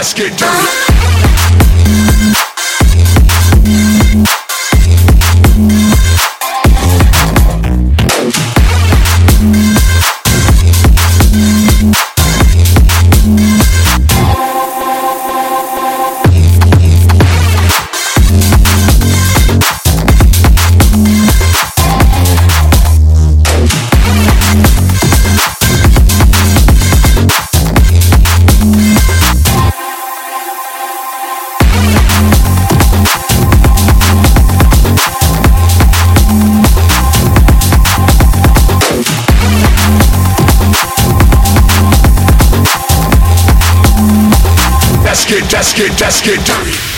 let's get dirty. Let's get, let's get, let's get dirty.